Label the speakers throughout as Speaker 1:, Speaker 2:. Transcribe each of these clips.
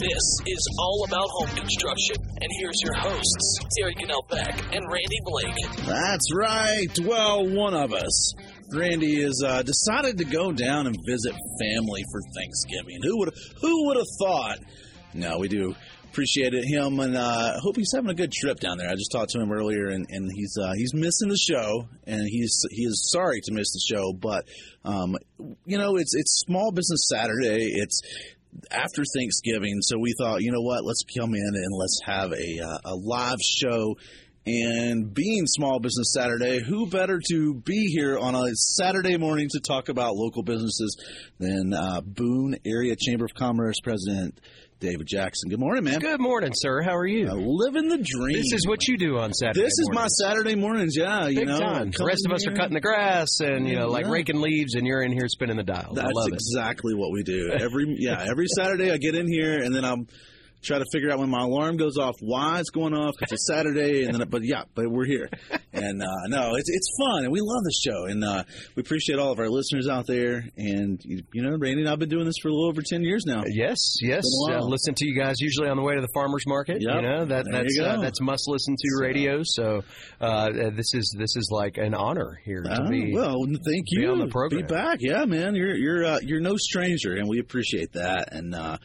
Speaker 1: This is all about home construction. And here's your hosts, Terry Cannell Beck and Randy Blake.
Speaker 2: That's right. Well, one of us. Randy has uh, decided to go down and visit family for Thanksgiving. Who would who would have thought? No, we do appreciate it, him, and uh, hope he's having a good trip down there. I just talked to him earlier, and, and he's uh, he's missing the show, and he's he is sorry to miss the show, but um, you know it's it's Small Business Saturday. It's after Thanksgiving, so we thought, you know what, let's come in and let's have a uh, a live show. And being Small Business Saturday, who better to be here on a Saturday morning to talk about local businesses than uh, Boone Area Chamber of Commerce President David Jackson. Good morning, man.
Speaker 3: Good morning, sir. How are you?
Speaker 2: Uh, living the dream.
Speaker 3: This is what you do on Saturday.
Speaker 2: This is
Speaker 3: mornings.
Speaker 2: my Saturday mornings. Yeah, you
Speaker 3: Big
Speaker 2: know.
Speaker 3: time. The rest of us are cutting the grass and you know, like
Speaker 2: Yeah.
Speaker 3: raking leaves, and you're in here spinning the dials. I
Speaker 2: That's exactly what we do. Every yeah, every Saturday I get in here and then I'm try to figure out when my alarm goes off, why it's going off. It's a Saturday, and then but yeah, but we're here, and uh, no, it's it's fun, and we love the show, and uh, we appreciate all of our listeners out there. And you, you know, Randy and I've been doing this for a little over ten years now.
Speaker 3: Yes, yes. Uh, listen to you guys usually on the way to the farmers market.
Speaker 2: Yep.
Speaker 3: You know that
Speaker 2: There
Speaker 3: that's uh, that's must listen to radio. So uh, uh, this is this is like an honor here to
Speaker 2: Ah,
Speaker 3: be.
Speaker 2: well, thank
Speaker 3: be
Speaker 2: you.
Speaker 3: on the program.
Speaker 2: Be back, yeah, man. You're you're uh, you're no stranger, and we appreciate that. And uh,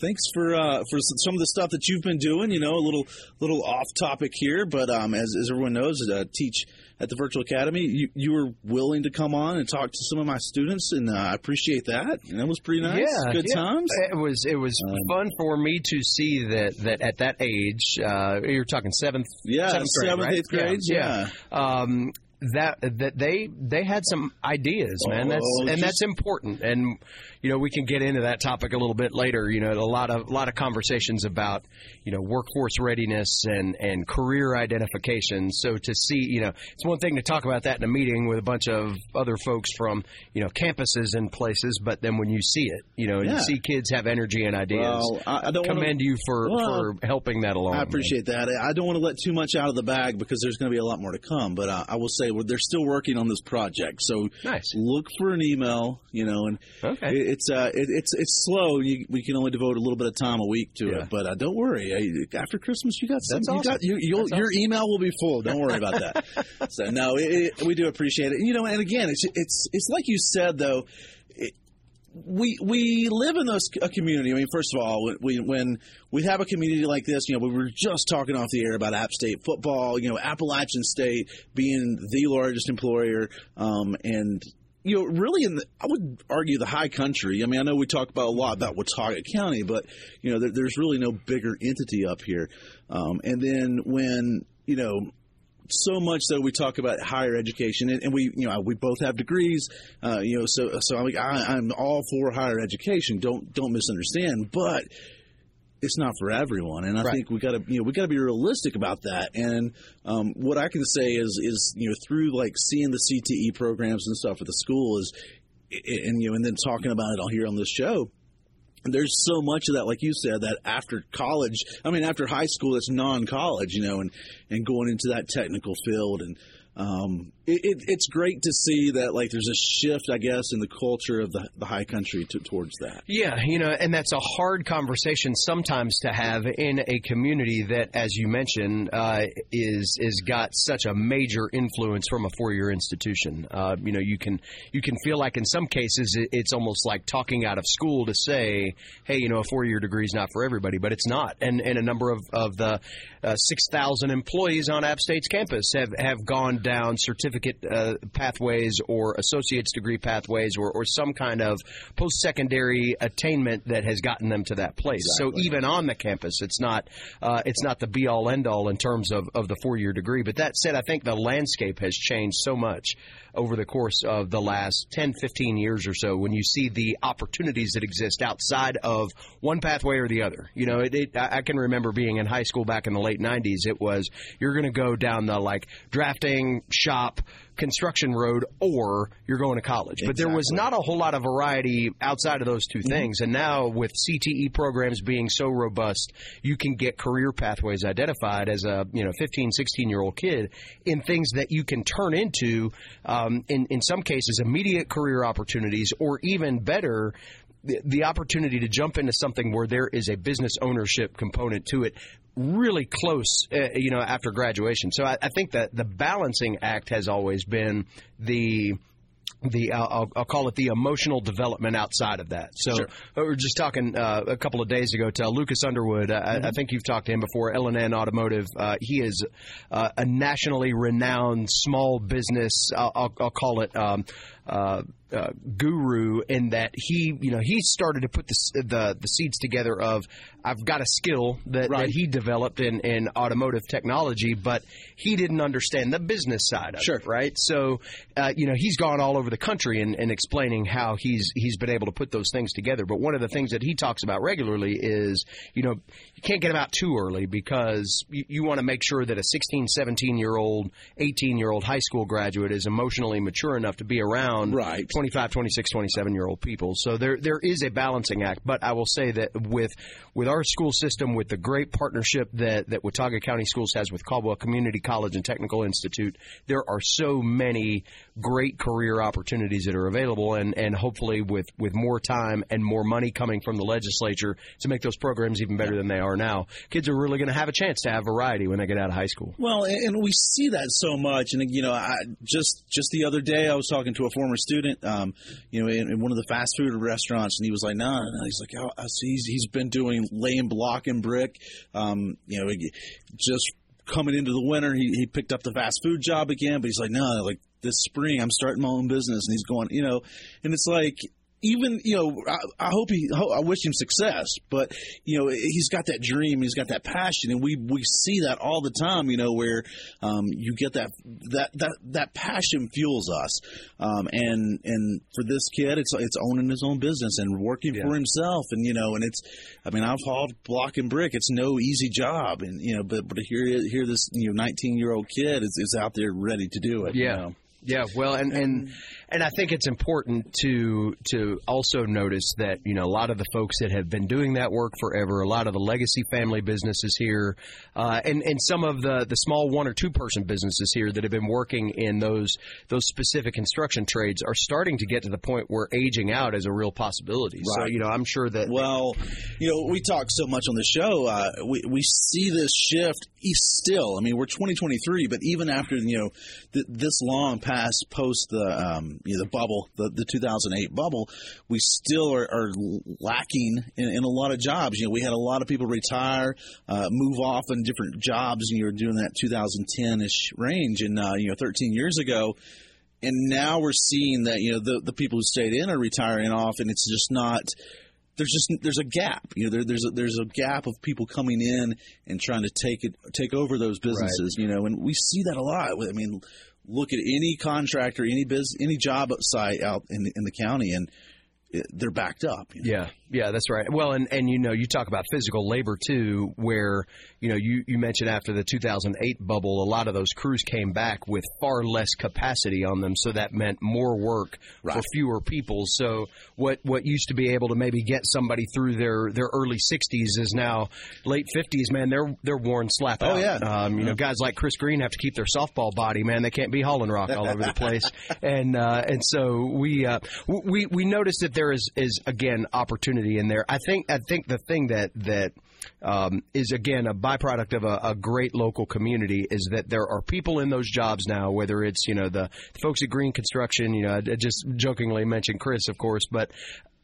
Speaker 2: thanks for uh, for some of the stuff that you've been doing. You know, a little little off topic here, but um, as as everyone knows, uh, teach at the virtual academy. You you were willing to come on and talk to some of my students, and uh, I appreciate that. And that was pretty nice.
Speaker 3: Yeah,
Speaker 2: good
Speaker 3: yeah.
Speaker 2: times.
Speaker 3: It was it was
Speaker 2: Um,
Speaker 3: fun for me to see that that at that age, uh, you're talking seventh,
Speaker 2: Yeah,
Speaker 3: seventh grade,
Speaker 2: seventh,
Speaker 3: right?
Speaker 2: eighth grade, yeah.
Speaker 3: Um, that that they they had some ideas, man. That's
Speaker 2: Oh,
Speaker 3: and
Speaker 2: just-
Speaker 3: that's important. And you know we can get into that topic a little bit later. You know, a lot of a lot of conversations about you know workforce readiness and and career identification. So to see, you know, it's one thing to talk about that in a meeting with a bunch of other folks from you know campuses and places, but then when you see it, you know,
Speaker 2: Yeah.
Speaker 3: you see kids have energy and ideas.
Speaker 2: Well, I, I don't wanna-
Speaker 3: commend you for
Speaker 2: Well,
Speaker 3: for helping that along.
Speaker 2: I
Speaker 3: man.
Speaker 2: appreciate that. I don't want to let too much out of the bag because there's going to be a lot more to come. But uh, I will say they're still working on this project, so
Speaker 3: Nice.
Speaker 2: look for an email. You know, and
Speaker 3: Okay.
Speaker 2: it, it's uh, it, it's it's slow. You, we can only devote a little bit of time a week to
Speaker 3: Yeah.
Speaker 2: it. But uh, don't worry. After Christmas, you got some.
Speaker 3: That's
Speaker 2: you
Speaker 3: awesome.
Speaker 2: got you, your email will be full. Don't worry about that. so no, it, we do appreciate it. You know, and again, it's it's it's like you said though. It, we we live in this a community. I mean, first of all, we when we have a community like this, you know, we were just talking off the air about App State football. You know, Appalachian State being the largest employer, um, and you know, really, in the, I would argue the high country. I mean, I know we talk about a lot about Watauga County, but you know, there, there's really no bigger entity up here. Um, and then when you know so much so we talk about higher education and, and we you know we both have degrees uh, you know so so I'm, I, I'm all for higher education don't don't misunderstand but it's not for everyone and I
Speaker 3: Right.
Speaker 2: think we got to you know we got to be realistic about that and um, what I can say is is you know through like seeing the CTE programs and stuff at the school is and you know and then talking about it all here on this show there's so much of that, like you said, that after college, I mean, after high school, that's non-college, you know, and and going into that technical field, and um, it, it, it's great to see that, like, there's a shift, I guess, in the culture of the, the high country to, towards that.
Speaker 3: Yeah, you know, and that's a hard conversation sometimes to have in a community that, as you mentioned, uh, is is got such a major influence from a four year institution. Uh, you know, you can you can feel like in some cases it, it's almost like talking out of school to say, hey, you know, a four year degree is not for everybody, but it's not. And and a number of of the uh, six thousand employees on App State's campus have have gone down certificate uh, pathways or associate's degree pathways or, or some kind of post secondary attainment that has gotten them to that place. So even on the campus, it's not uh, it's not the be all end all in terms of, of the four year degree. But that said, I think the landscape has changed so much over the course of the last 10, 15 years or so when you see the opportunities that exist outside of one pathway or the other. You know, it, it, I I can remember being in high school back in the late 90s. It was you're going to go down the like drafting shop construction road or you're going to college. But there was not a whole lot of variety outside of those 2 things. And now with CTE programs being so robust, you can get career pathways identified as a, you know, 15, 16 year old kid in things that you can turn into, um, in, in some cases, immediate career opportunities or even better, the, the opportunity to jump into something where there is a business ownership component to it really close, uh, you know, after graduation. So I, I think that the balancing act has always been the the uh, I'll, I'll, call it the emotional development outside of that. So
Speaker 2: sure.
Speaker 3: we were just talking uh, a couple of days ago to Lucas Underwood. Uh, mm-hmm. I, I, think you've talked to him before. L&N Automotive. Uh, he is uh, a nationally renowned small business. I'll, I'll, I'll call it. Um, uh, uh, guru in that he, you know, he started to put the the, the seeds together of I've got a skill that, right. that he developed in, in automotive technology, but he didn't understand the business side of
Speaker 2: sure.
Speaker 3: it, right? So, uh, you know, he's gone all over the country and, and explaining how he's he's been able to put those things together. But one of the things that he talks about regularly is, you know, you can't get them out too early because you, you want to make sure that a 16, 17 year old, 18 year old high school graduate is emotionally mature enough to be around
Speaker 2: right.
Speaker 3: 25, 26, 27 year old people. So there there is a balancing act. But I will say that with with our school system, with the great partnership that that Watauga County Schools has with Caldwell Community College and Technical Institute, there are so many great career opportunities that are available, and and hopefully with with more time and more money coming from the legislature to make those programs even better than they are now, kids are really going to have a chance to have variety when they get out of high school.
Speaker 2: Well, and we see that so much, and you know, I just just the other day I was talking to a former student, um, you know, in, in, one of the fast food restaurants, and he was like, "No, nah. he's like, oh, he's he's been doing laying block and brick, um, you know, just." Coming into the winter, he, he picked up the fast food job again, but he's like, no, like this spring I'm starting my own business, and he's going, you know, and it's like even you know, I, I hope he, I wish him success, but you know, he's got that dream, he's got that passion, and we we see that all the time. You know, where um, you get that that that that passion fuels us, um, and and for this kid, it's it's owning his own business and working yeah. for himself, and you know, and it's, I mean, I've hauled block and brick. It's no easy job, and you know, but but here here this you know 19 year old kid is, is out there ready to do it.
Speaker 3: Yeah.
Speaker 2: You know?
Speaker 3: Yeah, well, and, and and I think it's important to to also notice that you know a lot of the folks that have been doing that work forever, a lot of the legacy family businesses here, uh, and and some of the the small one or two person businesses here that have been working in those those specific construction trades are starting to get to the point where aging out is a real possibility.
Speaker 2: Right.
Speaker 3: So you know I'm sure that
Speaker 2: well, you know we talk so much on the show, uh, we we see this shift still. I mean we're 2023, but even after you know th- this long past post the um, you know, the bubble, the, the 2008 bubble, we still are, are lacking in, in, a lot of jobs. You know, we had a lot of people retire, uh, move off in different jobs, and you were doing that 2010 ish range. And, uh, you know, 13 years ago, and now we're seeing that, you know, the, the people who stayed in are retiring off, and it's just not there's just there's a gap. You know, there, there's a, there's a gap of people coming in and trying to take it take over those businesses. Right. You know, and we see that a lot. I mean, look at any contractor, any business, any job site out in the, in the county, and it, they're backed up.
Speaker 3: You know? Yeah, yeah, that's right. Well, and and you know, you talk about physical labor too, where you know you you mentioned after the 2008 bubble, a lot of those crews came back with far less capacity on them, so that meant more work right. for fewer people. So what what used to be able to maybe get somebody through their their early 60s is now late 50s. Man, they're they're worn slap
Speaker 2: oh,
Speaker 3: out.
Speaker 2: Oh yeah,
Speaker 3: um, you know, guys like Chris Green have to keep their softball body. Man, they can't be hauling rock all over the place. And uh, and so we uh, we we noticed that there is is again opportunity in there. I think I think the thing that that um, is again a byproduct of a, a, great local community is that there are people in those jobs now. Whether it's you know the, the folks at Green Construction, you know, I just jokingly mentioned Chris, of course, but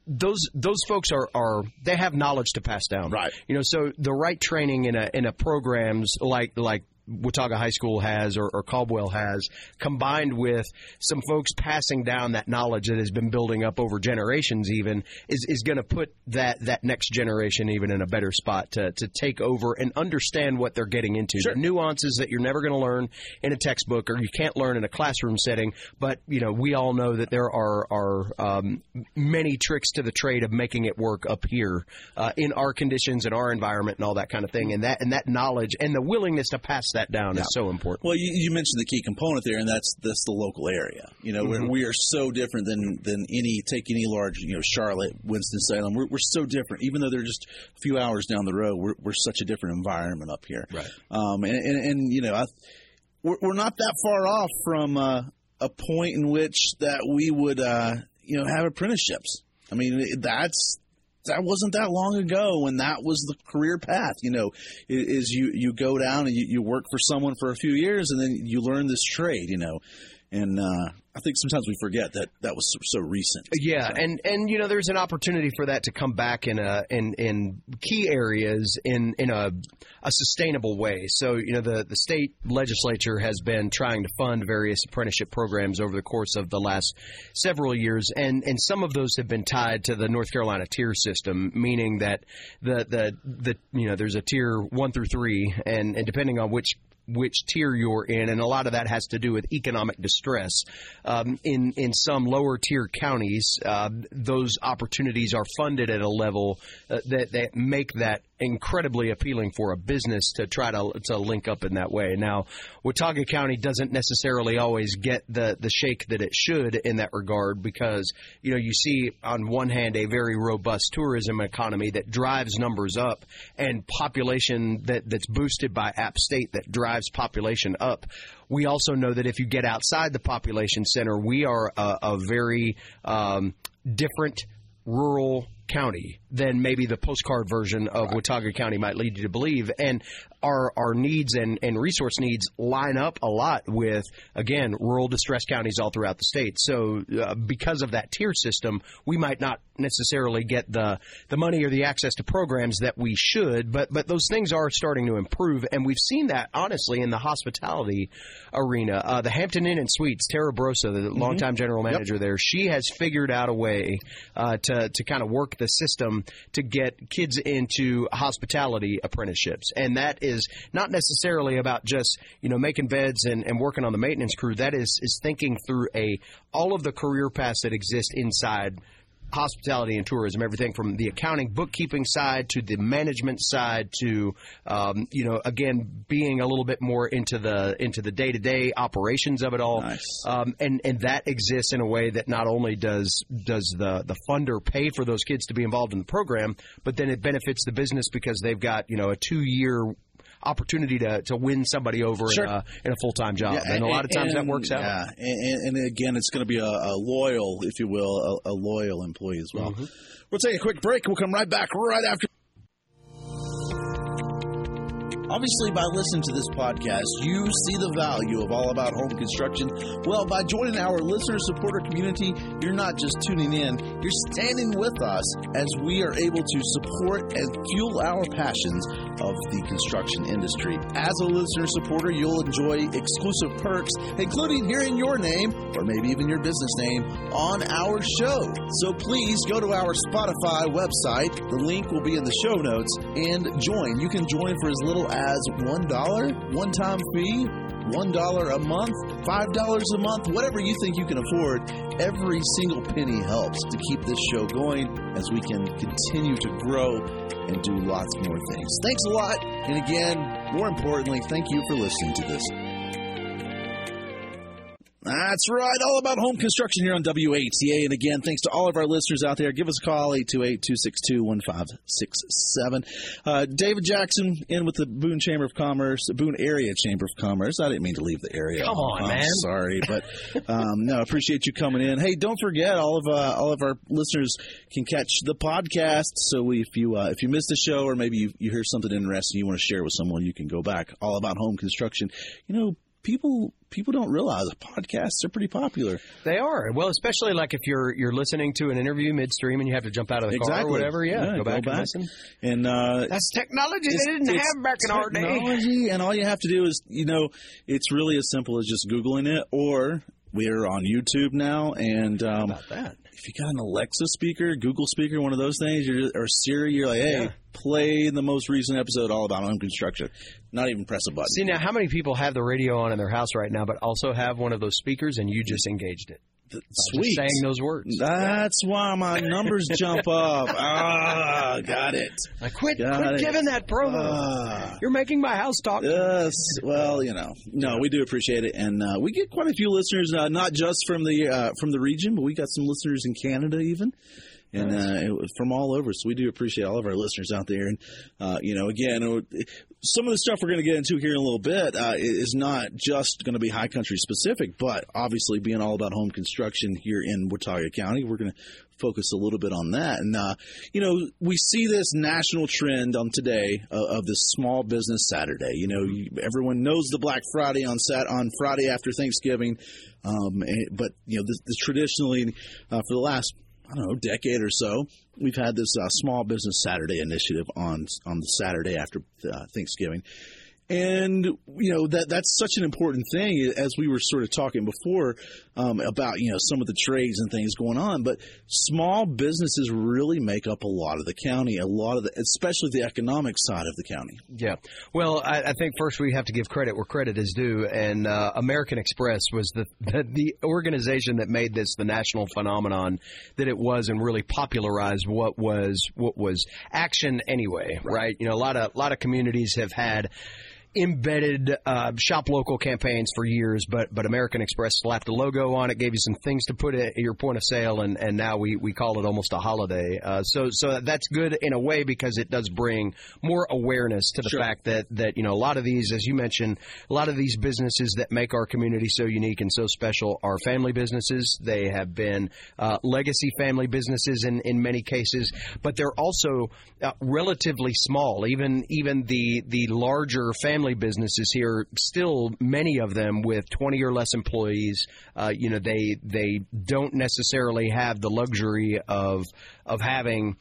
Speaker 3: those those folks are, are they have knowledge to pass down.
Speaker 2: Right.
Speaker 3: You know, so the right training in a in a programs like like Watauga High School has or, or, Caldwell has, combined with some folks passing down that knowledge that has been building up over generations, even is, is going to put that that next generation even in a better spot to, to take over and understand what they're getting into.
Speaker 2: Sure.
Speaker 3: The nuances that you're never going to learn in a textbook or you can't learn in a classroom setting. But you know, we all know that there are are um, many tricks to the trade of making it work up here uh, in our conditions and our environment and all that kind of thing. And that and that knowledge and the willingness to pass that down yeah. is so important.
Speaker 2: Well, you, you, mentioned the key component there, and that's that's the local area. You know, mm-hmm. we are so different than than any take any large you know Charlotte, Winston Salem. We're, we're so different, even though they're just a few hours down the road. We're, we're such a different environment up here.
Speaker 3: Right.
Speaker 2: Um, and, and, and you know, I, we're, we're not that far off from uh, a point in which that we would uh, you know have apprenticeships I mean, that's that wasn't that long ago when that was the career path. You know, is you you go down and you, you work for someone for a few years and then you learn this trade. You know, and uh, I think sometimes we forget that that was so, so recent.
Speaker 3: Yeah,
Speaker 2: So-
Speaker 3: and and you know there's an opportunity for that to come back in a in in key areas in in a a sustainable way. So you know the the state legislature has been trying to fund various apprenticeship programs over the course of the last several years, and and some of those have been tied to the North Carolina tier system, meaning that the the the you know there's a tier one through three, and and depending on which which tier you're in, and a lot of that has to do with economic distress. Um, in in some lower tier counties, uh, those opportunities are funded at a level uh, that that make that incredibly appealing for a business to try to to link up in that way. Now, Watauga County doesn't necessarily always get the the shake that it should in that regard because you know you see on one hand a very robust tourism economy that drives numbers up and population that that's boosted by App State that drives population up. We also know that if you get outside the population center, we are a, a very um, different rural county than maybe the postcard version of Watauga County might lead you to believe. And our our needs and, and resource needs line up a lot with again rural distressed counties all throughout the state. So uh, because of that tier system, we might not necessarily get the the money or the access to programs that we should, but but those things are starting to improve, and we've seen that honestly in the hospitality arena. Uh, the Hampton Inn and Suites, Tara Brosa, the longtime general manager there, she has figured out a way uh, to to kind of work the system to get kids into hospitality apprenticeships, and that is not necessarily about just you know making beds and, and working on the maintenance crew. That is is thinking through a all of the career paths that exist inside hospitality and tourism, everything from the accounting, bookkeeping side to the management side to, um, you know, again, being a little bit more into the into the day to day operations of it all.
Speaker 2: Nice.
Speaker 3: Um, and and that exists in a way that not only does does the the funder pay for those kids to be involved in the program, but then it benefits the business because they've got you know a two year opportunity to, to win somebody over
Speaker 2: Sure.
Speaker 3: in a, in a full time job, and, a lot of times that works out.
Speaker 2: Yeah, and, and, and again, it's going to be a, a loyal, if you will, a, a loyal employee as well.
Speaker 3: Mm-hmm.
Speaker 2: We'll take a quick break. We'll come right back right after. Obviously, by listening to this podcast, you see the value of All About Home Construction. Well, by joining our listener supporter community, you're not just tuning in, you're standing with us as we are able to support and fuel our passions of the construction industry. As a listener supporter, you'll enjoy exclusive perks, including hearing your name, or maybe even your business name, on our show. So please go to our Spotify website. The link will be in the show notes and join. You can join for as little as $1, one time fee. One dollar a month, five dollars a month, whatever you think you can afford. Every single penny helps to keep this show going as we can continue to grow and do lots more things. Thanks a lot. And again, more importantly, thank you for listening to this. That's right. All about home construction here on WATA. And again, thanks to all of our listeners out there. Give us a call, 828-262-1567. Uh, David Jackson in with the Boone Chamber of Commerce, Boone Area Chamber of Commerce. I didn't mean to leave the area.
Speaker 3: Come on,
Speaker 2: I'm
Speaker 3: man.
Speaker 2: Sorry, but um, no, appreciate you coming in. Hey, don't forget, all of uh, all of our listeners can catch the podcast. So we, if you uh, if you missed the show or maybe you, you hear something interesting you want to share with someone, you can go back. All about home construction. You know, people people don't realize podcasts are pretty popular.
Speaker 3: They are well, especially like if you're you're listening to an interview midstream and you have to jump out of the car or whatever. Yeah, go back and listen.
Speaker 2: And uh,
Speaker 3: That's technology they didn't have back in our day.
Speaker 2: technology, and all you have to do is, you know, it's really as simple as just googling it, or we're on YouTube now, and um,
Speaker 3: About that.
Speaker 2: If you got an Alexa speaker, Google speaker, one of those things, you're, or Siri, you're like, hey,
Speaker 3: Yeah.
Speaker 2: play the most recent episode all about home construction. Not even press a button.
Speaker 3: See now, how many people have the radio on in their house right now, but also have one of those speakers, and you just engaged it?
Speaker 2: Sweet.
Speaker 3: saying those words.
Speaker 2: That's why my numbers jump up. Ah, got it.
Speaker 3: I quit,
Speaker 2: Got
Speaker 3: quit
Speaker 2: it.
Speaker 3: giving that promo.
Speaker 2: Ah.
Speaker 3: You're making my house talk.
Speaker 2: Yes. Well, you know, no, we do appreciate it, and uh, we get quite a few listeners, uh, not just from the uh, from the region, but we got some listeners in Canada even. And uh, from all over. So we do appreciate all of our listeners out there. And uh, you know, again, some of the stuff we're going to get into here in a little bit uh, is not just going to be high country specific, but obviously being all about home construction here in Watauga County, we're going to focus a little bit on that. And, uh, you know, we see this national trend on today uh, of this small business Saturday. You know, you, everyone knows the Black Friday on sat on Friday after Thanksgiving. Um, and, but, you know, this, this traditionally, uh, for the last Don't know, decade or so, we've had this uh, small business Saturday initiative on on the Saturday after uh, Thanksgiving. And you know that that's such an important thing, as we were sort of talking before um, about you know some of the trades and things going on. But small businesses really make up a lot of the county, a lot of the, especially the economic side of the county.
Speaker 3: Yeah. Well, I, I think first we have to give credit where credit is due, and uh, American Express was the, the the organization that made this the national phenomenon that it was, and really popularized what was what was action anyway. Right. right? You know, a lot of a lot of communities have had embedded uh, shop local campaigns for years, but but American Express slapped a logo on it, gave you some things to put at your point of sale, and, and now we, we call it almost a holiday. Uh, so so that's good in a way because it does bring more awareness to the
Speaker 2: Sure.
Speaker 3: fact that that you know a lot of these, as you mentioned, a lot of these businesses that make our community so unique and so special are family businesses. They have been uh, legacy family businesses in in many cases, but they're also uh, relatively small. Even even the the larger family businesses here, still many of them with 20 or less employees. Uh, you know, they they don't necessarily have the luxury of of having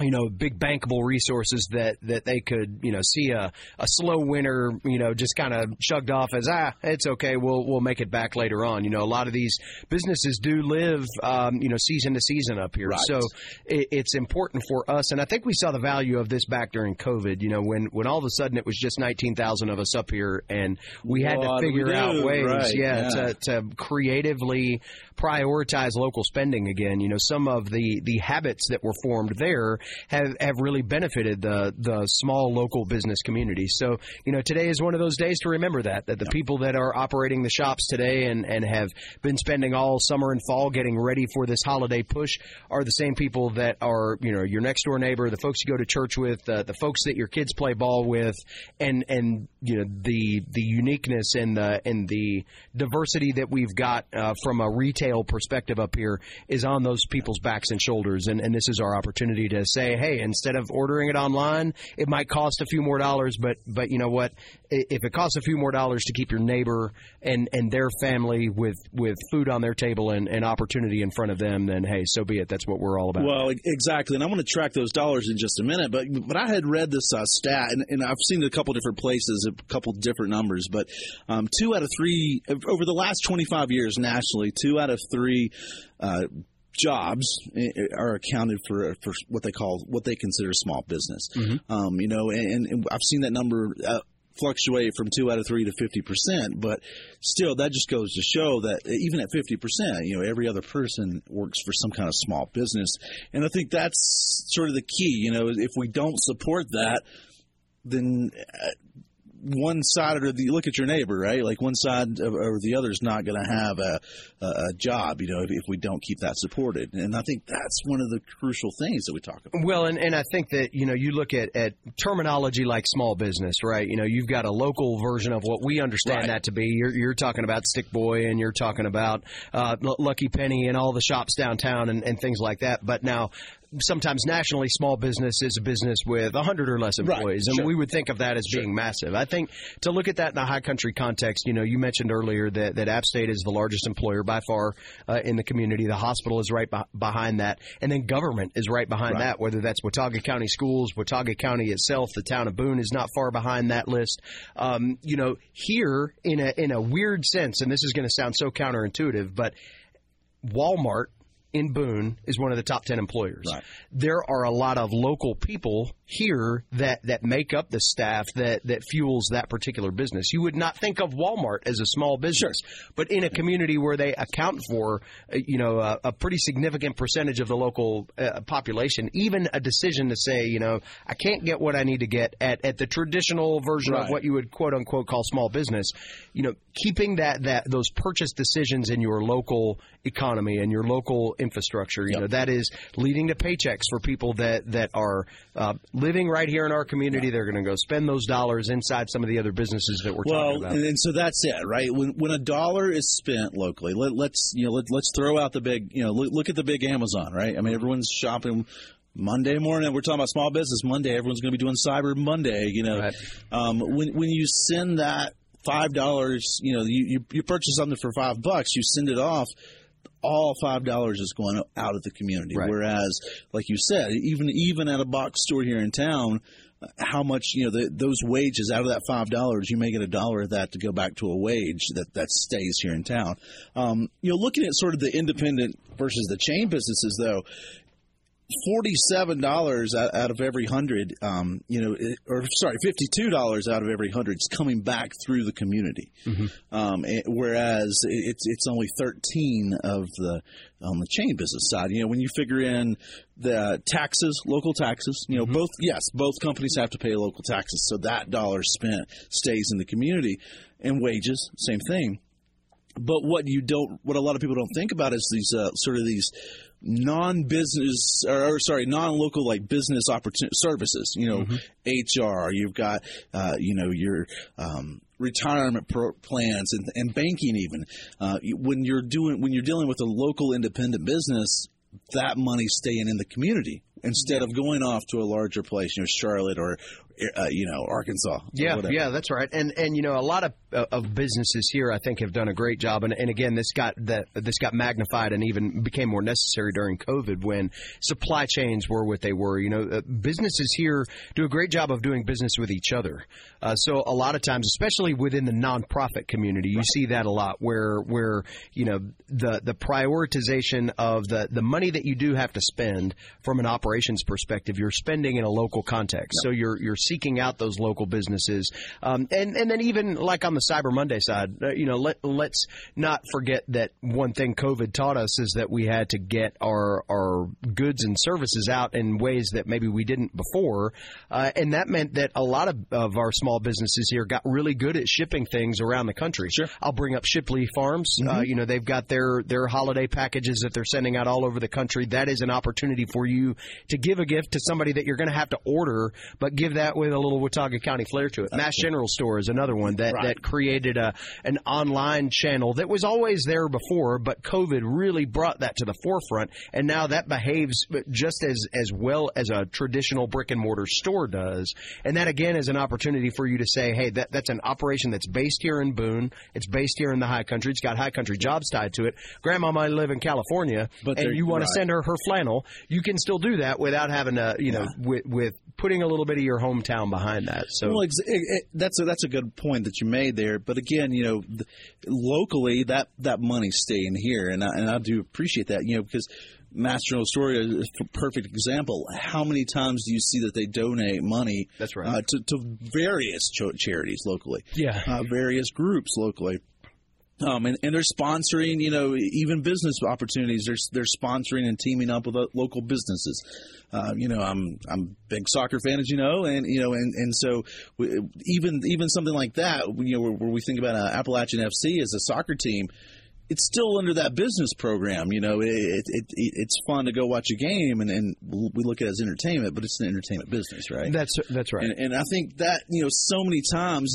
Speaker 3: you know, big bankable resources that, that they could, you know, see a, a slow winter, you know, just kind of shrugged off as, ah, it's okay, we'll, we'll make it back later on. You know, a lot of these businesses do live, um, you know, season to season up here.
Speaker 2: Right.
Speaker 3: So it, it's important for us. And I think we saw the value of this back during COVID, you know, when, when all of a sudden it was just 19,000 of us up here and we had to
Speaker 2: What do
Speaker 3: figure out ways,
Speaker 2: Right,
Speaker 3: yeah,
Speaker 2: yeah.
Speaker 3: To, to creatively prioritize local spending again. You know, some of the, the habits that were formed there have, have really benefited the, the small local business community. So, you know, today is one of those days to remember that, that the people that are operating the shops today and, and have been spending all summer and fall getting ready for this holiday push are the same people that are, you know, your next door neighbor, the folks you go to church with, uh, the folks that your kids play ball with, and, and, you know, the, the uniqueness and the, and the diversity that we've got, uh, from a retail perspective up here is on those people's backs and shoulders. And, and this is our opportunity to say, hey, instead of ordering it online, it might cost a few more dollars, but, but you know what? If it costs a few more dollars to keep your neighbor and, and their family with, with food on their table and, and opportunity in front of them, then hey, so be it. That's what we're all about.
Speaker 2: Well, exactly, and I'm going to track those dollars in just a minute. But but I had read this uh, stat, and, and I've seen it a couple different places, a couple different numbers. But um, two out of three over the last 25 years nationally, two out of three. Uh, Jobs eh, are accounted for for what they call what they consider small business. Um, you know, and, and I've seen that number uh, fluctuate from two out of three to fifty percent. But still, that just goes to show that even at fifty percent, you know, every other person works for some kind of small business, and I think that's sort of the key. You know, if we don't support that, then. One side or the look at your neighbor, right? Like one side or the other is not going to have a, a, a job, you know, if, if we don't keep that supported. And I think that's one of the crucial things that we talk about.
Speaker 3: Well, and, and I think that, you know, you look at, at terminology like small business, right? You know, you've got a local version of what we understand
Speaker 2: Right.
Speaker 3: that to be. You're, you're talking about Stick Boy and you're talking about uh, Lucky Penny and all the shops downtown and, and things like that. But now, sometimes nationally, small business is a business with 100 or less
Speaker 2: Right,
Speaker 3: employees. And
Speaker 2: sure.
Speaker 3: we would think of that as being massive. I think to look at that in a high country context, you know, you mentioned earlier that, that App State is the largest employer by far uh, in the community. The hospital is right beh behind that. And then government is right behind
Speaker 2: Right.
Speaker 3: that, whether that's Watauga County Schools, Watauga County itself, the town of Boone is not far behind that list. Um, you know, here in a, in a weird sense, and this is going to sound so counterintuitive, but Walmart in Boone is one of the top 10 employers.
Speaker 2: Right.
Speaker 3: There are a lot of local people here that that make up the staff that that fuels that particular business. You would not think of Walmart as a small business, but in a community where they account for uh, you know a, a pretty significant percentage of the local uh, population, even a decision to say you know I can't get what I need to get at at the traditional version of what you would quote unquote call small business, you know, keeping that that those purchase decisions in your local economy and your local infrastructure, you know, that is leading to paychecks for people that that are uh, living right here in our community. They're going to go spend those dollars inside some of the other businesses that we're talking
Speaker 2: Well,
Speaker 3: about.
Speaker 2: and, and so that's it, right? When when a dollar is spent locally, let, let's you know let, let's throw out the big you know look, look at the big Amazon, right? I mean, everyone's shopping Monday morning. We're talking about small business Monday. Everyone's going to be doing Cyber Monday. You know,
Speaker 3: Right.
Speaker 2: um, when when you send that five dollars, you know, you, you you purchase something for five bucks, you send it off. All five dollars is going out of the community.
Speaker 3: Right.
Speaker 2: Whereas, like you said, even even at a box store here in town, how much you know the, those wages out of that five dollars you may get a dollar of that to go back to a wage that that stays here in town um, you know looking at sort of the independent versus the chain businesses though Forty-seven dollars out, out of every hundred, um, you know, or sorry, fifty-two dollars out of every hundred is coming back through the community. Um, it- whereas it- it's it's only thirteen of the on the chain business side. You know, when you figure in the taxes, local taxes, you know, both yes, both companies have to pay local taxes, so that dollar spent stays in the community, and wages, same thing. But what you don't, what a lot of people don't think about is these uh, sort of these non-business or, or sorry, non-local like business opportunity services. You know, HR. You've got uh, you know your um, retirement pro- plans and, and banking. Even uh, when you're doing when you're dealing with a local independent business, that money staying in the community instead of going off to a larger place, you know, Charlotte or uh, you know Arkansas.
Speaker 3: Yeah, yeah, that's right. And and you know, a lot of of businesses here, I think, have done a great job. And, and again, this got that this got magnified and even became more necessary during COVID when supply chains were what they were. You know, uh, businesses here do a great job of doing business with each other. Uh, so a lot of times, especially within the nonprofit community, you see that a lot where where you know the the prioritization of the the money that you do have to spend from an operations perspective, you're spending in a local context. So you're you're seeking out those local businesses, um, and and then even like on the Cyber Monday side, uh, you know, let let's not forget that one thing COVID taught us is that we had to get our our goods and services out in ways that maybe we didn't before, uh, and that meant that a lot of, of our small businesses here got really good at shipping things around the country.
Speaker 2: Sure.
Speaker 3: I'll bring up Shipley Farms. Uh, you know, they've got their their holiday packages that they're sending out all over the country. That is an opportunity for you to give a gift to somebody that you're going to have to order, but give that with a little Watauga County flair to it. Mast General Store is another one that
Speaker 2: Right.
Speaker 3: that created a an online channel that was always there before, but COVID really brought that to the forefront, and now that behaves just as as well as a traditional brick and mortar store does. And that again is an opportunity for you to say, hey, that that's an operation that's based here in Boone. It's based here in the High Country. It's got High Country jobs tied to it. Grandma might live in California,
Speaker 2: But
Speaker 3: and you want
Speaker 2: right.
Speaker 3: to send her her flannel. You can still do that without having to, you know, with with putting a little bit of your hometown behind that. So
Speaker 2: Well, ex- it, it, that's a, that's a good point that you made there. But again, you know, th- locally that that money's staying here, and I, and I do appreciate that. You know, because Mast General Story is a perfect example. How many times do you see that they donate money?
Speaker 3: That's right.
Speaker 2: Uh, to, to various ch- charities locally.
Speaker 3: Yeah.
Speaker 2: uh, various groups locally. Um, and, and they're sponsoring, you know, even business opportunities. They're they're sponsoring and teaming up with uh, local businesses. Uh, you know, I'm I'm a big soccer fan, as you know, and you know, and and so we, even even something like that, you know, where, where we think about uh, Appalachian FC as a soccer team, it's still under that business program. You know, it, it, it it's fun to go watch a game, and, and we look at it as entertainment, but it's an entertainment business, right?
Speaker 3: that's that's right.
Speaker 2: And, and I think that you know, so many times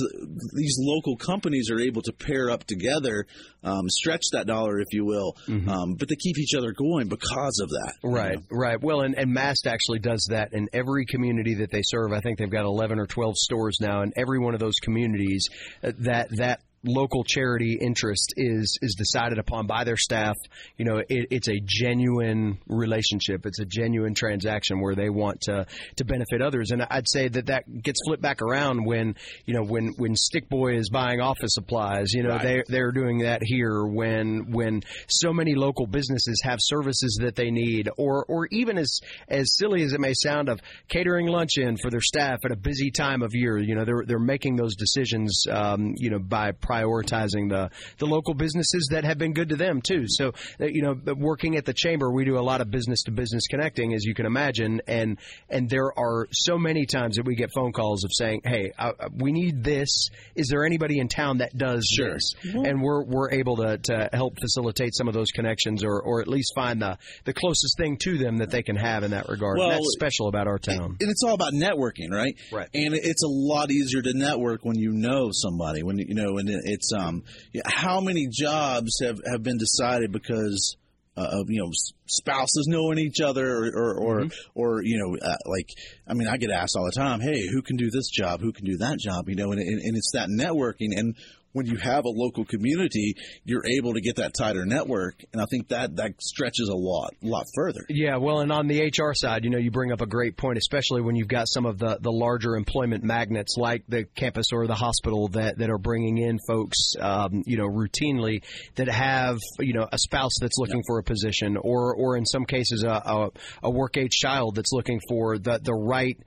Speaker 2: these local companies are able to pair up together, um, stretch that dollar, if you will, um, but they keep each other going because of that. you
Speaker 3: Right,
Speaker 2: know.
Speaker 3: right. Well, and, and Mast actually does that in every community that they serve. I think they've got 11 or 12 stores now. In every one of those communities, uh, that that local charity interest is is decided upon by their staff, you know, it, it's a genuine relationship. It's a genuine transaction where they want to to benefit others. And I'd say that that gets flipped back around when you know when when Stick Boy is buying office supplies. You know,
Speaker 2: Right.
Speaker 3: they they're doing that here when when so many local businesses have services that they need, or or even as as silly as it may sound, of catering lunch in for their staff at a busy time of year. You know, they're they're making those decisions. Um, you know, by prioritizing the the local businesses that have been good to them too. So uh, you know, working at the chamber, we do a lot of business to business connecting, as you can imagine, and and there are so many times that we get phone calls of saying, "Hey, we need this. Is there anybody in town that does
Speaker 2: Sure.
Speaker 3: this?" And we're we're able to, to help facilitate some of those connections, or or at least find the the closest thing to them that they can have in that regard.
Speaker 2: Well,
Speaker 3: That's special about our town.
Speaker 2: and it's all about networking, right?
Speaker 3: Right.
Speaker 2: And it's a lot easier to network when you know somebody. When you know, and it's um, how many jobs have have been decided because. Uh, of you know spouses knowing each other or or or, or you know uh, like I mean I get asked all the time hey who can do this job who can do that job you know and, and, and it's that networking and when you have a local community you're able to get that tighter network and I think that that stretches a lot a lot further.
Speaker 3: Yeah, well, and on the HR side, you know, you bring up a great point, especially when you've got some of the, the larger employment magnets like the campus or the hospital that, that are bringing in folks, um, you know, routinely that have, you know, a spouse that's looking for a position or, or in some cases, a, a, a work age child that's looking for the, the right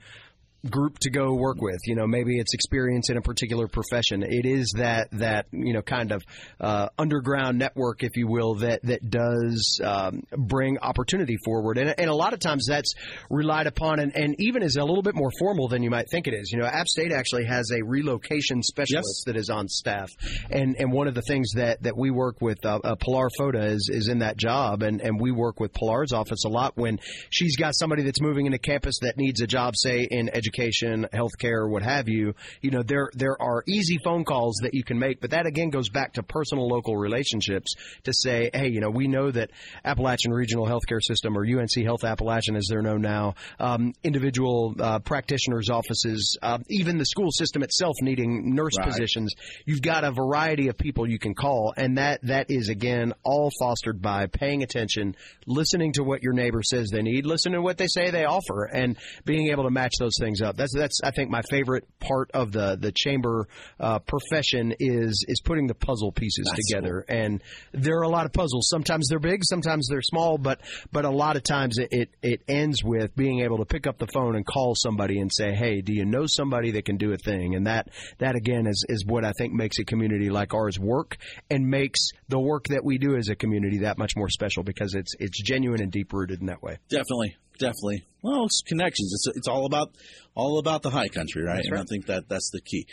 Speaker 3: group to go work with. You know, maybe it's experience in a particular profession. It is that that you know kind of uh, underground network, if you will, that that does um, bring opportunity forward. And, and a lot of times that's relied upon, and, and even is a little bit more formal than you might think it is. You know, App State actually has a relocation specialist that is on staff, and and one of the things that that we work with uh, uh, Pilar Foda is is in that job, and and we work with Pilar's office a lot when she's got somebody that's moving into campus that needs a job, say in education, healthcare, what have you. You know, there there are easy phone calls that you can make, but that again goes back to personal local relationships to say, hey, you know, we know that Appalachian Regional Healthcare System or UNC Health Appalachian, as they're known now, um, individual uh, practitioners' offices, uh, even the school system itself needing nurse
Speaker 2: Right.
Speaker 3: positions. You've got a variety of people you can call, and that that is again all fostered by paying attention, listening to what your neighbor says they need, listening to what they say they offer, and being able to match those things up. That's that's I think my favorite part of the the chamber uh, profession is is putting the puzzle pieces together. And there are a lot of puzzles. Sometimes they're big, sometimes they're small, but but a lot of times it, it it ends with being able to pick up the phone and call somebody and say, hey, do you know somebody that can do a thing? And that that again is is what I think makes a community like ours work and makes the work that we do as a community that much more special because it's it's genuine and deep rooted in that way.
Speaker 2: Definitely, definitely. Well, it's connections. It's it's all about all about the high country, right? and I think that that's the key.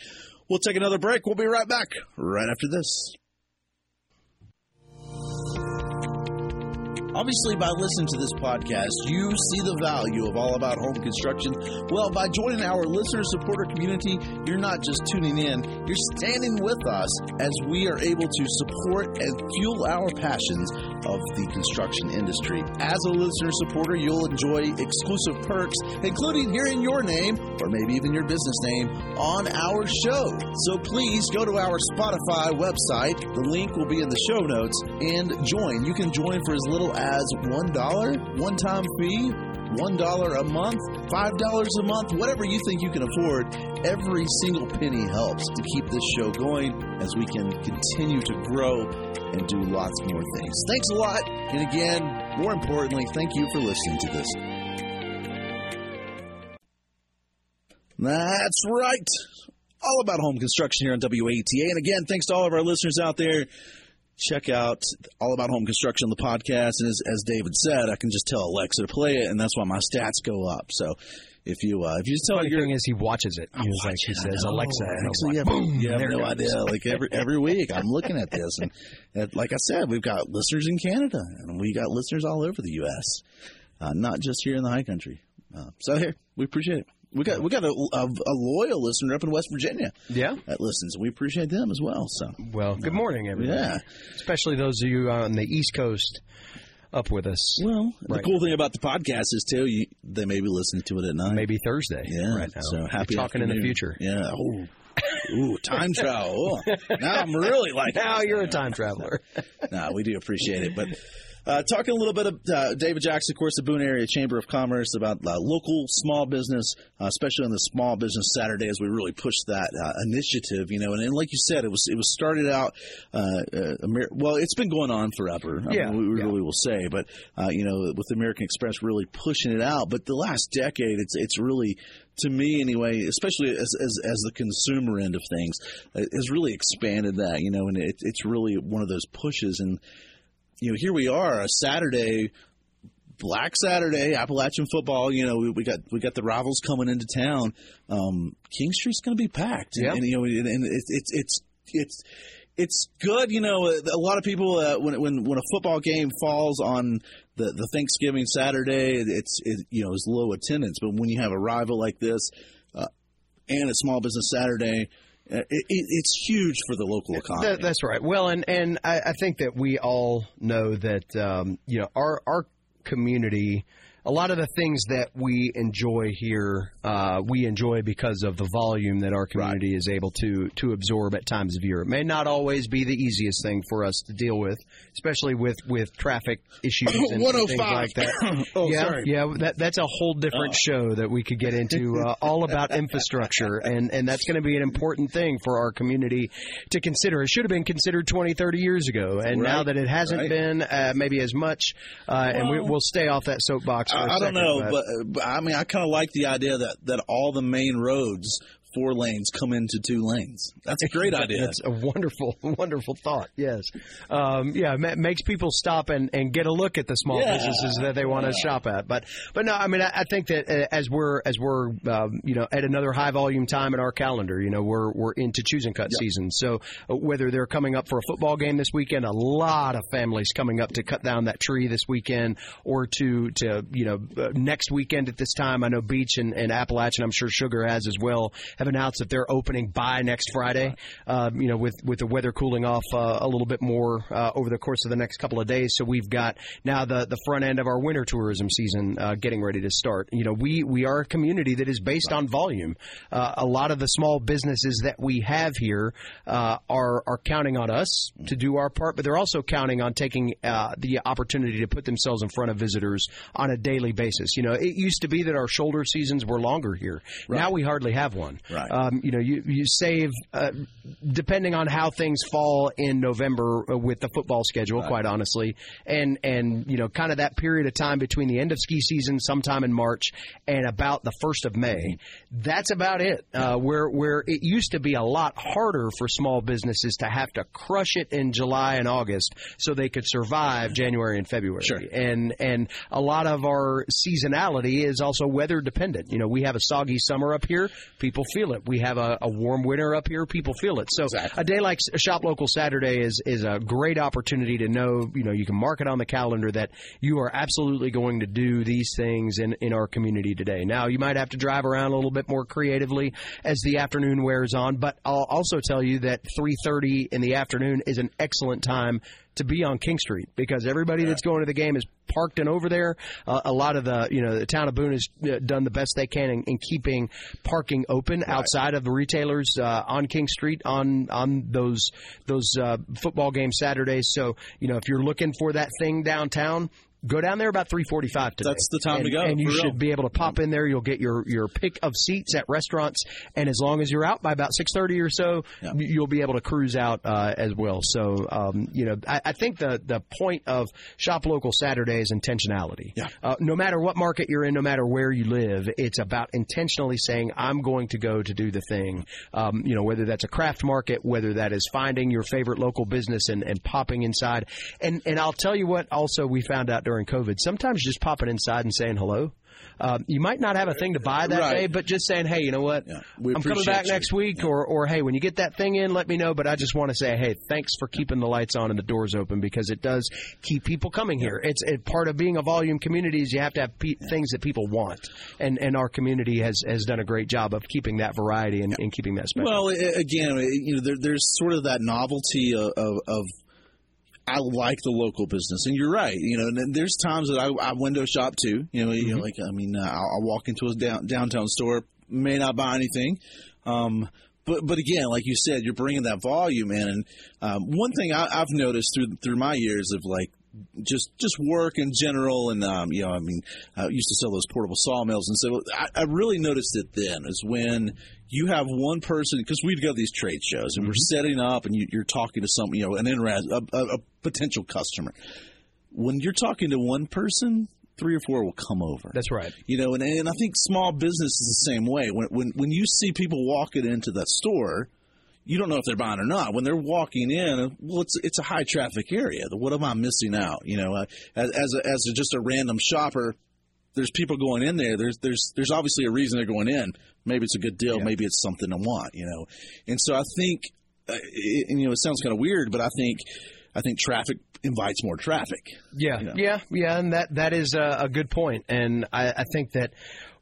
Speaker 2: We'll take another break. We'll be right back right after this. Obviously, by listening to this podcast, you see the value of All About Home Construction. Well, by joining our listener supporter community, you're not just tuning in, you're standing with us as we are able to support and fuel our passions of the construction industry. As a listener supporter, you'll enjoy exclusive perks, including hearing your name or maybe even your business name on our show. So please go to our Spotify website. The link will be in the show notes and join. You can join for as little as $1 one time fee. One dollar a month, five dollars a month, whatever you think you can afford, every single penny helps to keep this show going as we can continue to grow and do lots more things. Thanks a lot. And again, more importantly, thank you for listening to this. That's right. All about home construction here on WATA. And again, thanks to all of our listeners out there. Check out All About Home Construction, on the podcast. And as, as David said, I can just tell Alexa to play it, and that's why my stats go up. So if you uh, if you just tell your
Speaker 3: thing is, he watches it. He was like, he says. Alexa,
Speaker 2: Alexa, have,
Speaker 3: boom,
Speaker 2: you have no idea. Like every every week, I'm looking at this, and, and like I said, we've got listeners in Canada, and we got listeners all over the U.S., uh, not just here in the High Country. Uh, so here, we appreciate it. We got we got a, a, a loyal listener up in West Virginia
Speaker 3: Yeah.
Speaker 2: that listens. We appreciate them as well. So
Speaker 3: Well, good morning, everybody.
Speaker 2: yeah.
Speaker 3: Especially those of you on the East Coast up with us.
Speaker 2: Well, the
Speaker 3: Right.
Speaker 2: cool thing about the podcast is too, you, they may be listening to it at night.
Speaker 3: Maybe Thursday
Speaker 2: Yeah.
Speaker 3: right now.
Speaker 2: So happy
Speaker 3: talking in the future.
Speaker 2: Yeah. Oh. Ooh, time travel. Oh, now I'm really like.
Speaker 3: Now you're a time traveler.
Speaker 2: no, we do appreciate it, but. Uh, talking a little bit of uh, David Jackson, of course, the Boone Area Chamber of Commerce about uh, local small business, uh, especially on the Small Business Saturday, as we really push that uh, initiative. You know, and, and, like you said, it was it was started out. Uh, Amer- well, it's been going on forever.
Speaker 3: Yeah,
Speaker 2: I mean, we
Speaker 3: yeah.
Speaker 2: really will say, but you know, with American Express really pushing it out. But the last decade, it's it's really to me anyway, especially as, as, as the consumer end of things, has really expanded that, you know, and it, it's really one of those pushes. And, you know, here we are, a Saturday, Black Saturday, Appalachian football. You know, we, we got we got the rivals coming into town. Um, King Street's going to be packed,
Speaker 3: yeah.
Speaker 2: and, and, you know, and, it's it's it's it's it's good. You know, a lot of people uh, when when when a football game falls on the, the Thanksgiving Saturday, it's it, you know it's low attendance. But when you have a rival like this uh, and a Small Business Saturday. It, it, it's huge for the local economy.
Speaker 3: That, that's right. Well, and and I, I, think that we all know that um, you know our our community a lot of the things that we enjoy here, uh, we enjoy because of the volume that our community
Speaker 2: right.
Speaker 3: is able to to absorb at times of year. It may not always be the easiest thing for us to deal with, especially with, with traffic issues and, and things like that.
Speaker 2: oh,
Speaker 3: yeah,
Speaker 2: sorry.
Speaker 3: yeah, that, that's a whole different uh. show that we could get into, uh, all about infrastructure, and and that's going to be an important thing for our community to consider. It should have been considered 20, 30 years ago, and
Speaker 2: right.
Speaker 3: now that it hasn't
Speaker 2: right.
Speaker 3: been, uh, maybe as much, uh, and we, will stay off that soapbox.
Speaker 2: I
Speaker 3: don't
Speaker 2: know,
Speaker 3: but,
Speaker 2: but, but, I mean, I kind of like the idea that that all the main roads four lanes come into two lanes. That's a great idea.
Speaker 3: That's a wonderful, wonderful thought. Yes, um, yeah, it makes people stop and, and get a look at the small
Speaker 2: yeah.
Speaker 3: businesses that they want to
Speaker 2: yeah.
Speaker 3: shop at. But but no, I mean, I, I think that uh, as we're as we're um, you know at another high volume time in our calendar, you know, we're we're into choosing cut
Speaker 2: yep.
Speaker 3: season. So uh, whether they're coming up for a football game this weekend, a lot of families coming up to cut down that tree this weekend, or to to you know uh, next weekend at this time. I know Beech and, and Appalachian, I'm sure Sugar has as well, have announced that they're opening by next Friday. Um, you know, with with the weather cooling off uh, a little bit more uh, over the course of the next couple of days, so we've got now the the front end of our winter tourism season uh, getting ready to start. You know, we we are a community that is based on volume. Uh, a lot of the small businesses that we have here uh, are are counting on us to do our part, but they're also counting on taking uh, the opportunity to put themselves in front of visitors on a daily basis. You know, it used to be that our shoulder seasons were longer here.
Speaker 2: Right.
Speaker 3: Now we hardly have one.
Speaker 2: Right.
Speaker 3: Um, you know, you, you save, uh, depending on how things fall in November uh, with the football schedule,
Speaker 2: right.
Speaker 3: quite honestly, and, and, you know, kind of that period of time between the end of ski season, sometime in March, and about the 1st of May. That's about it. Uh, where, where it used to be a lot harder for small businesses to have to crush it in July and August so they could survive January and February.
Speaker 2: Sure.
Speaker 3: And, and a lot of our seasonality is also weather dependent. You know, we have a soggy summer up here. People feel it. We have a, a warm winter up here, people feel it. So
Speaker 2: exactly.
Speaker 3: a day like Shop Local Saturday is is a great opportunity to know, you know, you can mark it on the calendar that you are absolutely going to do these things in, in our community today. Now, you might have to drive around a little bit more creatively as the afternoon wears on, but I'll also tell you that 3:30 in the afternoon is an excellent time to be on King Street because everybody that's going to the game is parked and over there. Uh, a lot of the, you know, the town of Boone has uh, done the best they can in, in keeping parking open right. outside of the retailers uh, on King Street on on those those uh, football game Saturdays. So, you know, if you're looking for that thing downtown, go down there about 3:45 today.
Speaker 2: That's the time
Speaker 3: and,
Speaker 2: to go.
Speaker 3: And you
Speaker 2: should
Speaker 3: real. be able to pop in there. You'll get your your pick of seats at restaurants, and as long as you're out by about 6:30 or so,
Speaker 2: yeah.
Speaker 3: you'll be able to cruise out uh, as well. So, um, you know, I, I, think the the point of shop local Saturday is intentionality.
Speaker 2: Yeah.
Speaker 3: Uh, no matter what market you're in, no matter where you live, it's about intentionally saying, "I'm going to go to do the thing." Um, you know, whether that's a craft market, whether that is finding your favorite local business and, and popping inside. And and I'll tell you what. Also, we found out during COVID. Sometimes just popping inside and saying hello. Um, you might not have a thing to buy that
Speaker 2: right.
Speaker 3: day, but just saying, hey, you know what?
Speaker 2: Yeah.
Speaker 3: I'm coming back
Speaker 2: you.
Speaker 3: next week,
Speaker 2: yeah.
Speaker 3: or, or hey, when you get that thing in, let me know. But I just want to say, hey, thanks for keeping the lights on and the doors open because it does keep people coming here. It's it, part of being a volume community is you have to have pe- things that people want, and and our community has has done a great job of keeping that variety and, and keeping that special.
Speaker 2: Well, again, you know, there, there's sort of that novelty of, of, of I like the local business, and you're right. You know, and there's times that I, I window shop too. You know, mm-hmm. you know, like I mean, uh, I'll, I'll, walk into a down, downtown store, may not buy anything, um, but but again, like you said, you're bringing that volume in. And um, one thing I, I've noticed through through my years of like just just work in general, and um, you know, I mean, I used to sell those portable sawmills, and so I, I really noticed it then is when you have one person because we'd go to these trade shows and mm-hmm. we're setting up, and you, are talking to some, you know, an interest, a, a, a potential customer. When you're talking to one person, three or four will come over.
Speaker 3: That's right.
Speaker 2: You know, and, and I think small business is the same way. When, when when you see people walking into that store, you don't know if they're buying or not. When they're walking in, well, it's it's a high traffic area. What am I missing out? You know, uh, as as, a, as a, just a random shopper, there's people going in there. There's there's there's obviously a reason they're going in. Maybe it's a good deal. Yeah. Maybe it's something I want. You know, and so I think, uh, it, you know, it sounds kind of weird, but I think I think traffic invites more traffic.
Speaker 3: Yeah, you know? yeah, yeah, and that that is a, a good point, and I, I think that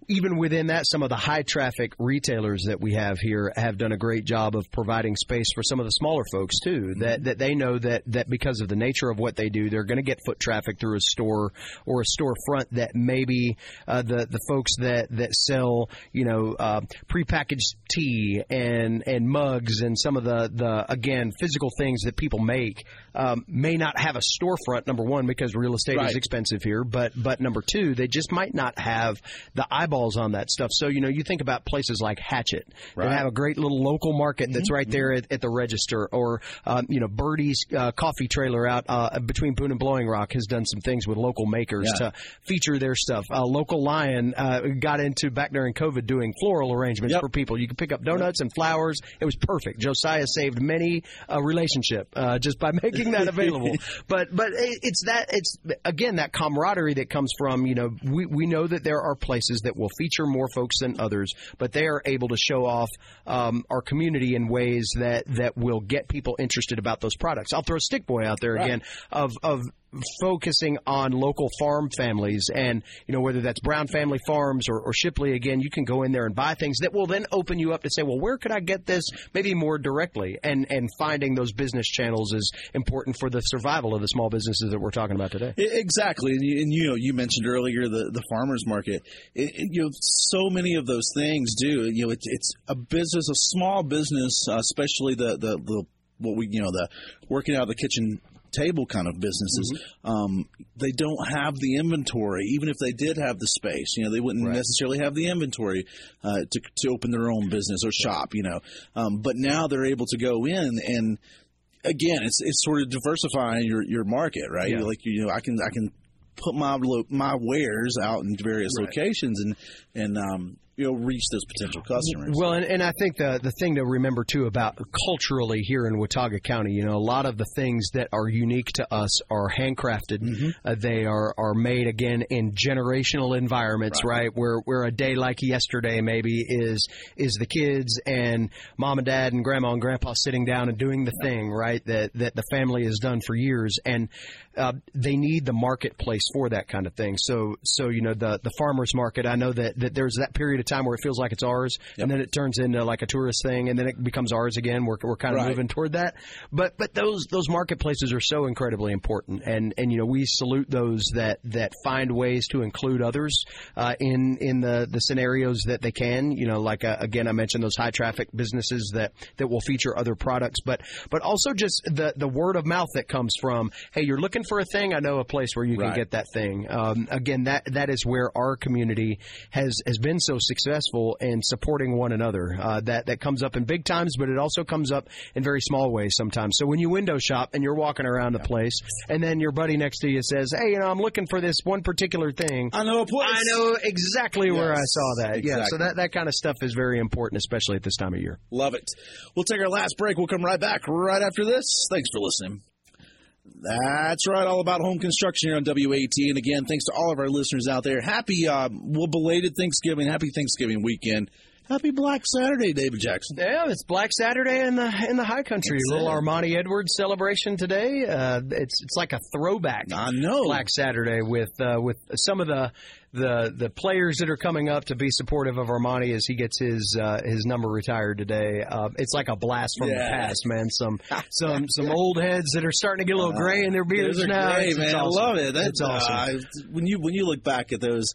Speaker 3: even within that, some of the high traffic retailers that we have here have done a great job of providing space for some of the smaller folks too. Mm-hmm. That that they know that that because of the nature of what they do, they're going to get foot traffic through a store or a storefront that maybe uh, the the folks that that sell you know uh, prepackaged tea and and mugs and some of the the again physical things that people make um, may not have a storefront. Number one, because real estate right. is expensive here, but but number two, they just might not have the eyeball eyeballs on that stuff. So, you know, you think about places like Hatchet right. that have a great little local market that's mm-hmm. right there at, at, the register, or, um, you know, Birdie's uh, coffee trailer out uh, between Boone and Blowing Rock has done some things with local makers yeah. to feature their stuff. Uh, local Lion uh, got into back during COVID doing floral arrangements yep. for people. You could pick up donuts yep. and flowers. It was perfect. Josiah saved many a relationship uh, just by making that available. but but it's that it's again that camaraderie that comes from you know we we know that there are places that will will feature more folks than others, but they are able to show off um, our community in ways that that will get people interested about those products. I'll throw Stick Boy out there right. again of of focusing on local farm families. And you know whether that's brown family farms or, or, shipley again you can go in there and buy things that will then open you up to say well where could i get this maybe more directly? And and finding those business channels is important for the survival of the small businesses that we're talking about today.
Speaker 2: Exactly. And you, and you know you mentioned earlier the the farmers market. It, it, you know so many of those things do you know it, it's a business a small business uh, especially the, the the what we you know the working out of the kitchen table kind of businesses, mm-hmm. um, they don't have the inventory. Even if they did have the space, you know, they wouldn't right. necessarily have the inventory uh, to to open their own business or shop. You know, um, but now they're able to go in and again, it's it's sort of diversifying your your market, right? Yeah. Like you know, I can I can put my my wares out in various right. locations and and um, you know reach those potential customers.
Speaker 3: Well, and, and I think the the thing to remember too about culturally here in Watauga County, you know, a lot of the things that are unique to us are handcrafted. Mm-hmm. Uh, they are are made again in generational environments, right. right? Where where a day like yesterday maybe is is the kids and mom and dad and grandma and grandpa sitting down and doing the thing, right? That that the family has done for years, and uh, they need the marketplace for that kind of thing. So so you know the the farmers market. I know that that there's that period of time where it feels like it's ours, yep. and then it turns into like a tourist thing, and then it becomes ours again. We're, we're kind of right. moving toward that. But but those those marketplaces are so incredibly important, and and you know we salute those that that find ways to include others uh, in in the the scenarios that they can. You know, like uh, again I mentioned those high traffic businesses that that will feature other products, but but also just the the word of mouth that comes from hey you're looking for a thing I know a place where you can get that thing. Um, again that that is where our community has has been so successful successful in supporting one another. Uh, that that comes up in big times, but it also comes up in very small ways sometimes. So when you window shop and you're walking around the place, and then your buddy next to you says, "Hey, you know, I'm looking for this one particular thing."
Speaker 2: I know a place.
Speaker 3: I know exactly yes, where I saw that. Exactly. Yeah, so that that kind of stuff is very important, especially at this time of year.
Speaker 2: Love it. We'll take our last break. We'll come right back right after this. Thanks for listening. That's right, all about home construction here on WATA. And again, thanks to all of our listeners out there. Happy, uh, well, belated Thanksgiving. Happy Thanksgiving weekend. Happy Black Saturday, David Jackson.
Speaker 3: Yeah, it's Black Saturday in the in the High Country. That's Little it. Armanti Edwards celebration today. Uh, it's it's like a throwback.
Speaker 2: I know
Speaker 3: Black Saturday with uh, with some of the the the players that are coming up to be supportive of Armanti as he gets his uh, his number retired today. Uh, it's like a blast from yeah. the past, man. Some some some old heads that are starting to get a little gray in their beards now.
Speaker 2: Gray,
Speaker 3: it's,
Speaker 2: man.
Speaker 3: It's
Speaker 2: awesome. I love it.
Speaker 3: That's awesome.
Speaker 2: Uh, when you when you look back at those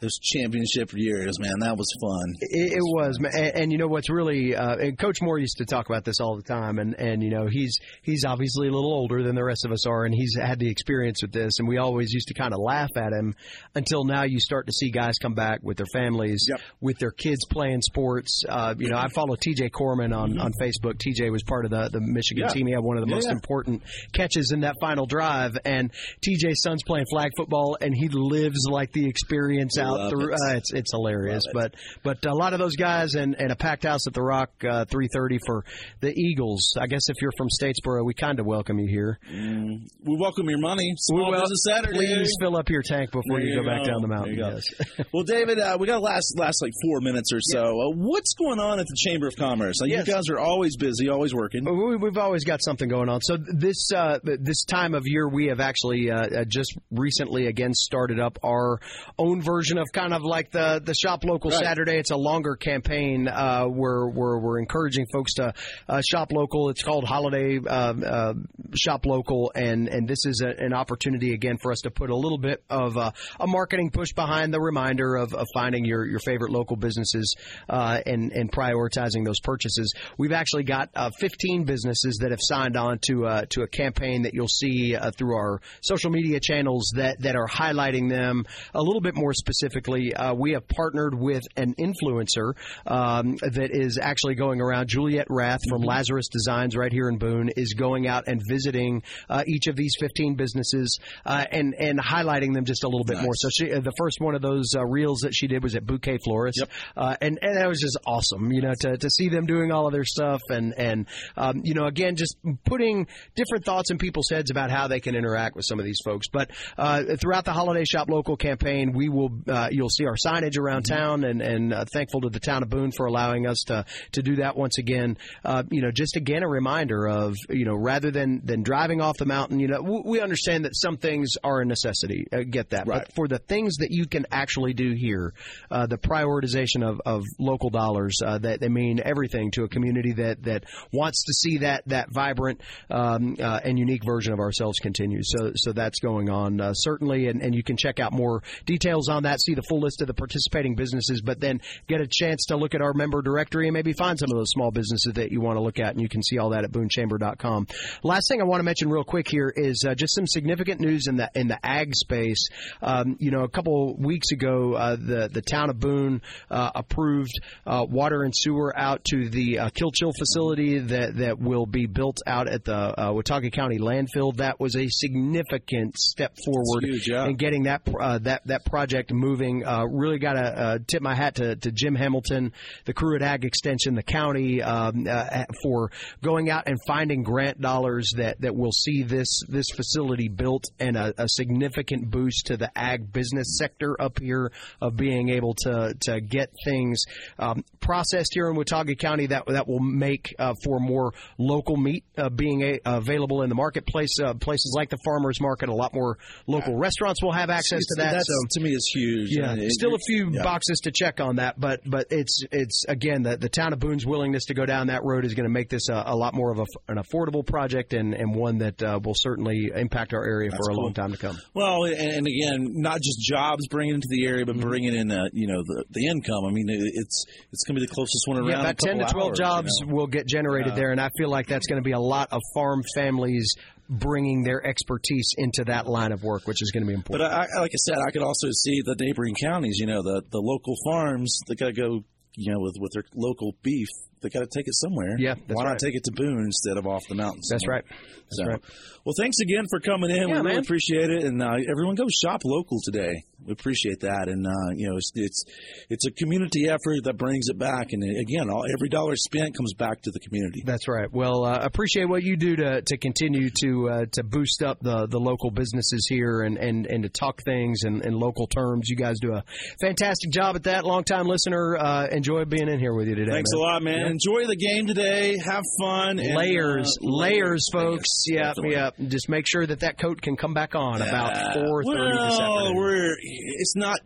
Speaker 2: those championship years, man. That was fun.
Speaker 3: It, it was, and, and, you know what's really, uh, and Coach Moore used to talk about this all the time, and and you know he's he's obviously a little older than the rest of us are, and he's had the experience with this, and we always used to kind of laugh at him until now. You start to see guys come back with their families,
Speaker 2: yep.
Speaker 3: with their kids playing sports. Uh, you know, I follow TJ Corman on mm-hmm. on Facebook. TJ was part of the the Michigan
Speaker 2: yeah.
Speaker 3: team. He had one of the
Speaker 2: yeah,
Speaker 3: most
Speaker 2: yeah.
Speaker 3: important catches in that final drive, and TJ's son's playing flag football, and he lives like the experience out through.
Speaker 2: It.
Speaker 3: Uh, it's it's hilarious, but but a lot of those guys and, and a packed house at the Rock, uh, three thirty for the Eagles. I guess if you're from Statesboro, we kind of welcome you here.
Speaker 2: Mm, we welcome your money. Small
Speaker 3: we
Speaker 2: business Saturday.
Speaker 3: Please fill up your tank before
Speaker 2: you,
Speaker 3: you, go,
Speaker 2: go,
Speaker 3: back down the mountain.
Speaker 2: Yes.
Speaker 3: well,
Speaker 2: David, uh, we got last last like four minutes or so. Yeah. Uh, what's going on at the Chamber of Commerce? Now,
Speaker 3: yes.
Speaker 2: You guys are always busy, always working.
Speaker 3: We've always got something going on. So this uh, this time of year, we have actually uh, just recently again started up our own version of kind of like the the shop local
Speaker 2: right.
Speaker 3: Saturday. It's a longer campaign uh, where, where we're encouraging folks to uh, shop local. It's called Holiday uh, Shop Local, and and this is a, an opportunity again for us to put a little bit of a marketing push behind the reminder of, of finding your, your favorite local businesses uh, and and prioritizing those purchases. We've actually got uh, 15 businesses that have signed on to uh, to a campaign that you'll see through our social media channels that that are highlighting them a little bit more specifically. we have partnered with an influencer um, that is actually going around. Juliet Rath from mm-hmm. Lazarus Designs right here in Boone is going out and visiting uh, each of these 15 businesses uh, and and highlighting them just a little bit
Speaker 2: nice.
Speaker 3: more. So she, uh, the first one of those uh, reels that she did was at Bouquet Florist,
Speaker 2: yep.
Speaker 3: Uh, and and that was just awesome. You know, to, to see them doing all of their stuff and and um, you know again just putting different thoughts in people's heads about how they can interact with some of these folks. But uh, throughout the holiday shop local campaign, we will you'll see our signage around mm-hmm. town and and thankful to the town of Boone for allowing us to to do that once again. Uh, you know, just again a reminder of you know rather than than driving off the mountain. You know, w- we understand that some things are a necessity. Uh, get that,
Speaker 2: right.
Speaker 3: but for the things that you can actually do here, uh, the prioritization of, of local dollars uh, that they mean everything to a community that that wants to see that that vibrant um, uh, and unique version of ourselves continue. So so that's going on uh, certainly, and, and you can check out more details on that. See the full list of the participating businesses, but then get a chance to look at our member directory and maybe find some of those small businesses that you want to look at, and you can see all that at boonechamber.com. Last thing I want to mention real quick here is uh, just some significant news in the in the ag space. Um, you know, a couple weeks ago, uh, the the town of Boone uh, approved uh, water and sewer out to the uh, Kilchill facility that that will be built out at the uh, Watauga County landfill. That was a significant step forward
Speaker 2: huge, yeah.
Speaker 3: in getting that that that project moving. Really got to tip my hat to, to Jim Hamilton, the crew at Ag Extension, the county um, uh, for going out and finding grant dollars that, that will see this this facility built and a, a significant boost to the ag business sector up here of being able to to get things um, processed here in Watauga County that that will make uh, for more local meat uh, being a, available in the marketplace. Uh, places like the farmers market, a lot more local restaurants will have access to that.
Speaker 2: so
Speaker 3: to
Speaker 2: me, is huge.
Speaker 3: Yeah,
Speaker 2: it,
Speaker 3: still a few
Speaker 2: yeah.
Speaker 3: boxes to check on that, but but it's it's again the the town of Boone's willingness to go down that road is going to make this a, a, lot more of a, an affordable project and, and one that uh, will certainly impact our area
Speaker 2: That's
Speaker 3: for a
Speaker 2: cool.
Speaker 3: long time to come.
Speaker 2: Well, and, and, again, not just jobs bringing into the area, but mm-hmm. bringing in uh, you know the, the income. I mean, it's it's going to be the closest one around.
Speaker 3: Yeah, about ten to twelve
Speaker 2: hours,
Speaker 3: jobs
Speaker 2: you know?
Speaker 3: will get generated
Speaker 2: yeah.
Speaker 3: there, and I feel like that's going to be a lot of farm families bringing their expertise into that line of work, which is going to be important.
Speaker 2: But I, like I said, I could also see the neighboring counties. You know, the the local farms they got to go. You know, with with their local beef, they got to take it somewhere.
Speaker 3: Yeah,
Speaker 2: why
Speaker 3: right.
Speaker 2: not take it to Boone instead of off the mountains?
Speaker 3: That's right. That's
Speaker 2: so,
Speaker 3: right.
Speaker 2: Well, thanks again for coming in.
Speaker 3: Yeah,
Speaker 2: we
Speaker 3: man.
Speaker 2: really appreciate it, and uh, everyone go shop local today. We appreciate that, and uh, you know, it's, it's it's a community effort that brings it back, and again, all, every dollar spent comes back to the community.
Speaker 3: That's right. Well, uh, appreciate what you do to to continue to uh, to boost up the the local businesses here and and, and to talk things in, in local terms. You guys do a fantastic job at that. Long time listener. Uh, enjoy being in here with you today.
Speaker 2: Thanks
Speaker 3: man.
Speaker 2: a lot, man.
Speaker 3: Yeah.
Speaker 2: Enjoy the game today. Have fun. And,
Speaker 3: layers,
Speaker 2: uh,
Speaker 3: layers, folks. Yeah, yeah. Just make sure that that coat can come back on about four thirty
Speaker 2: well,
Speaker 3: this afternoon.
Speaker 2: We're, it's not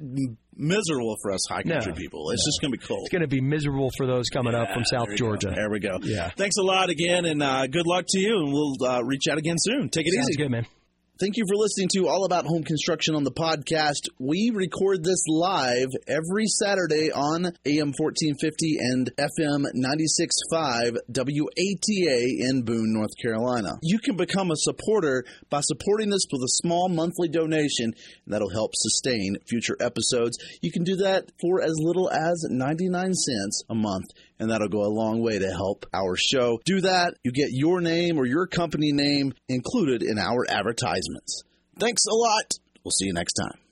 Speaker 2: miserable for us high country
Speaker 3: No,
Speaker 2: people. It's
Speaker 3: no.
Speaker 2: just going to be cold.
Speaker 3: It's going to be miserable for those coming up from South
Speaker 2: there
Speaker 3: Georgia.
Speaker 2: Go. There we go.
Speaker 3: Yeah.
Speaker 2: Thanks a lot again, and uh, good luck to you. And we'll uh, reach out again soon. Take it
Speaker 3: Sounds
Speaker 2: easy.
Speaker 3: good, man.
Speaker 2: Thank you for listening to All About Home Construction on the podcast. We record this live every Saturday on AM 1450 and FM 96.5 WATA in Boone, North Carolina. You can become a supporter by supporting us with a small monthly donation, that'll help sustain future episodes. You can do that for as little as 99 cents a month and that'll go a long way to help our show. Do that, you get your name or your company name included in our advertisements. Thanks a lot. We'll see you next time.